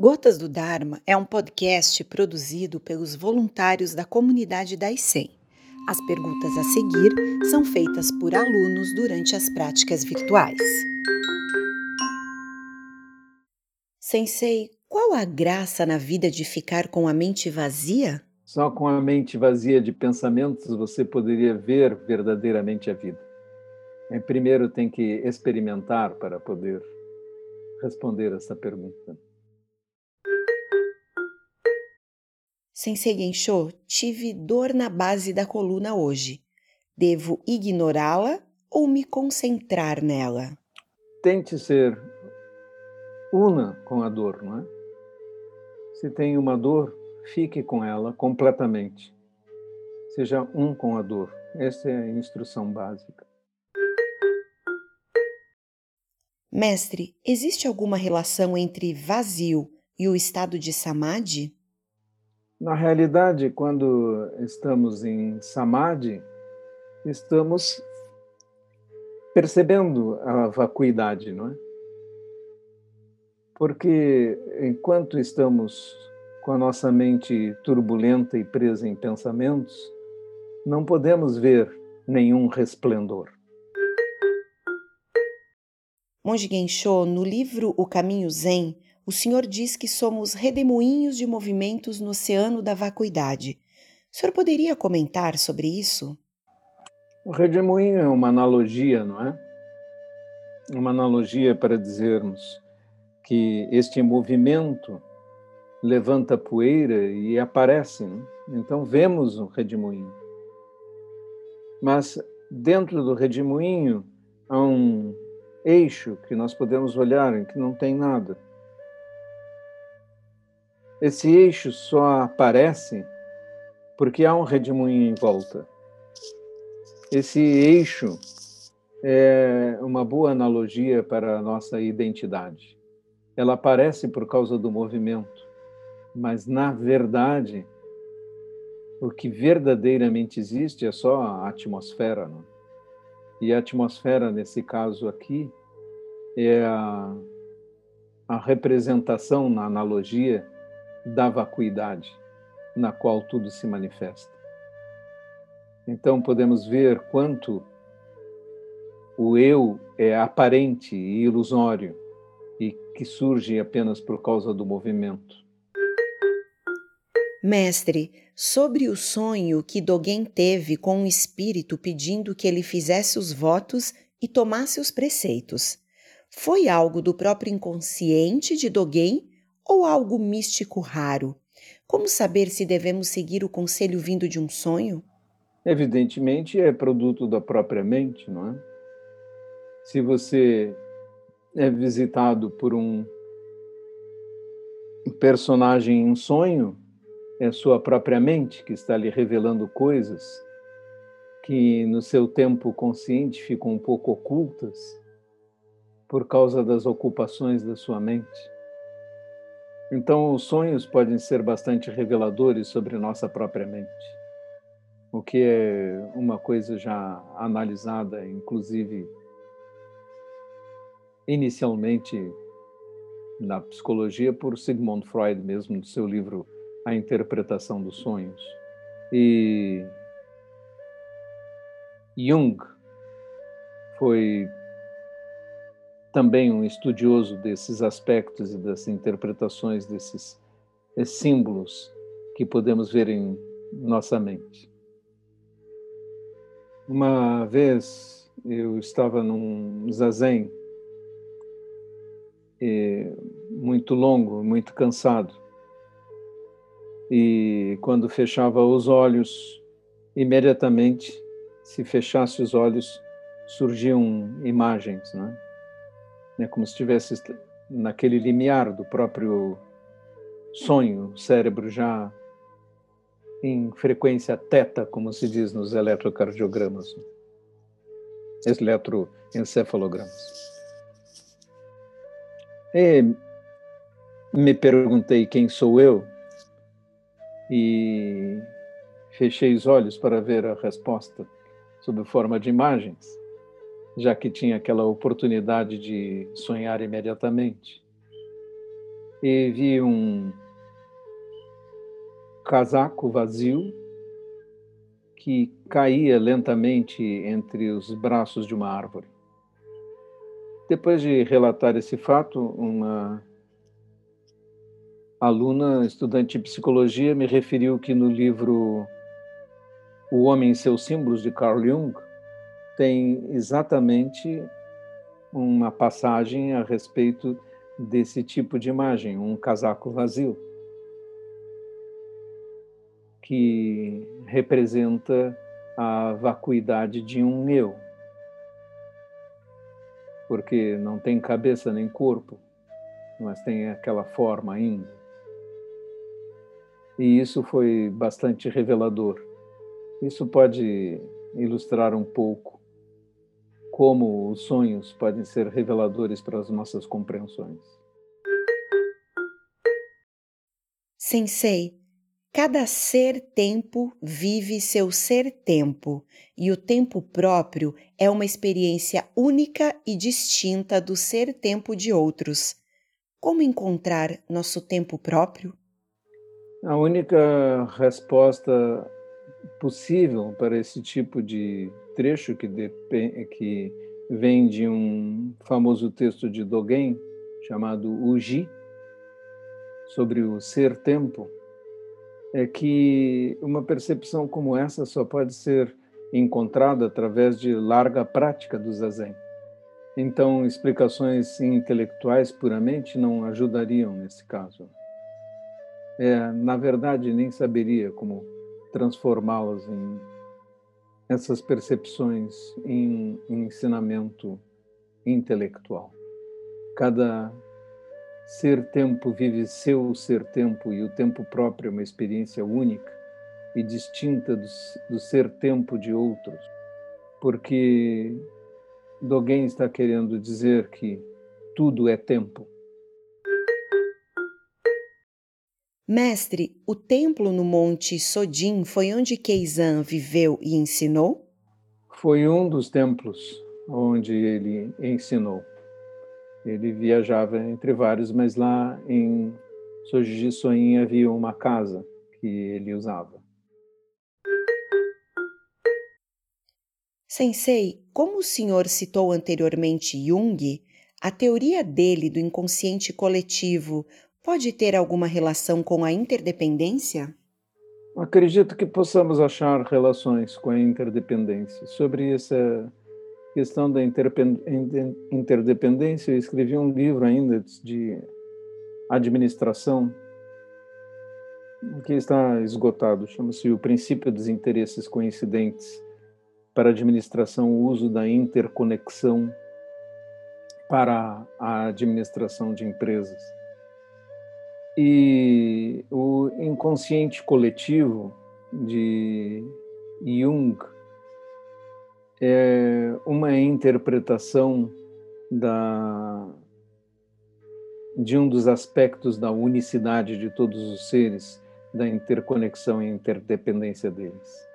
Gotas do Dharma é um podcast produzido pelos voluntários da comunidade da ICEM. As perguntas a seguir são feitas por alunos durante as práticas virtuais. Sensei, qual a graça na vida de ficar com a mente vazia? Só com a mente vazia de pensamentos você poderia ver verdadeiramente a vida. É, primeiro tem que experimentar para poder responder essa pergunta. Sensei Gensho, tive dor na base da coluna hoje. Devo ignorá-la ou me concentrar nela? Tente ser una com a dor, não é? Se tem uma dor, fique com ela completamente. Seja um com a dor. Essa é a instrução básica. Mestre, existe alguma relação entre vazio e o estado de samadhi? Na realidade, quando estamos em samadhi, estamos percebendo a vacuidade, não é? Porque enquanto estamos com a nossa mente turbulenta e presa em pensamentos, não podemos ver nenhum resplendor. Monge Gensho, no livro O Caminho Zen, o senhor diz que somos redemoinhos de movimentos no oceano da vacuidade. O senhor poderia comentar sobre isso? O redemoinho é uma analogia, não é? Uma analogia para dizermos que este movimento levanta poeira e aparece. Né? Então vemos um redemoinho. Mas dentro do redemoinho há um eixo que nós podemos olhar em que não tem nada. Esse eixo só aparece porque há um redemoinho em volta. Esse eixo é uma boa analogia para a nossa identidade. Ela aparece por causa do movimento, mas na verdade, o que verdadeiramente existe é só a atmosfera. Não? E a atmosfera, nesse caso aqui, é a, a representação na analogia da vacuidade na qual tudo se manifesta. Então podemos ver quanto o eu é aparente e ilusório e que surge apenas por causa do movimento. Mestre, sobre o sonho que Dogen teve com o espírito pedindo que ele fizesse os votos e tomasse os preceitos, foi algo do próprio inconsciente de Dogen ou algo místico raro? Como saber se devemos seguir o conselho vindo de um sonho? Evidentemente é produto da própria mente, não é? Se você é visitado por um personagem em sonho, é sua própria mente que está lhe revelando coisas que no seu tempo consciente ficam um pouco ocultas por causa das ocupações da sua mente. Então, os sonhos podem ser bastante reveladores sobre nossa própria mente, o que é uma coisa já analisada, inclusive inicialmente na psicologia por Sigmund Freud mesmo no seu livro A Interpretação dos Sonhos. E Jung foi também um estudioso desses aspectos e das interpretações desses símbolos que podemos ver em nossa mente. Uma vez eu estava num zazen muito longo, muito cansado. E quando fechava os olhos, imediatamente, se fechasse os olhos, surgiam imagens, né? Né, como se estivesse naquele limiar do próprio sonho, cérebro já em frequência teta, como se diz nos eletrocardiogramas, eletroencefalogramas. E me perguntei quem sou eu e fechei os olhos para ver a resposta sob forma de imagens já que tinha aquela oportunidade de sonhar imediatamente. e vi um casaco vazio que caía lentamente entre os braços de uma árvore. Depois de relatar esse fato, uma aluna, estudante de psicologia, me referiu que no livro O Homem e seus Símbolos, de Carl Jung, tem exatamente uma passagem a respeito desse tipo de imagem, um casaco vazio, que representa a vacuidade de um eu, porque não tem cabeça nem corpo, mas tem aquela forma ainda. E isso foi bastante revelador. Isso pode ilustrar um pouco como os sonhos podem ser reveladores para as nossas compreensões. Sensei, cada ser-tempo vive seu ser-tempo, e o tempo próprio é uma experiência única e distinta do ser-tempo de outros. Como encontrar nosso tempo próprio? A única resposta possível para esse tipo de trecho que, que vem de um famoso texto de Dogen chamado Uji sobre o ser-tempo é que uma percepção como essa só pode ser encontrada através de larga prática do zazen. Então, explicações intelectuais puramente não ajudariam nesse caso é, na verdade, nem saberia como transformá-las em essas percepções em, em ensinamento intelectual. Cada ser-tempo vive seu ser-tempo e o tempo próprio é uma experiência única e distinta do, do ser-tempo de outros, porque Dogen está querendo dizer que tudo é tempo Mestre, o templo no Monte Sodim foi onde Keizan viveu e ensinou? Foi um dos templos onde ele ensinou. Ele viajava entre vários, mas lá em Soji Soin havia uma casa que ele usava. Sensei, como o senhor citou anteriormente Jung, a teoria dele do inconsciente coletivo pode ter alguma relação com a interdependência? Acredito que possamos achar relações com a interdependência. Sobre essa questão da interdependência, eu escrevi um livro ainda de administração que está esgotado, chama-se O Princípio dos Interesses Coincidentes para a Administração, o uso da interconexão para a administração de empresas. E o inconsciente coletivo de Jung é uma interpretação da de um dos aspectos da unicidade de todos os seres, da interconexão e interdependência deles.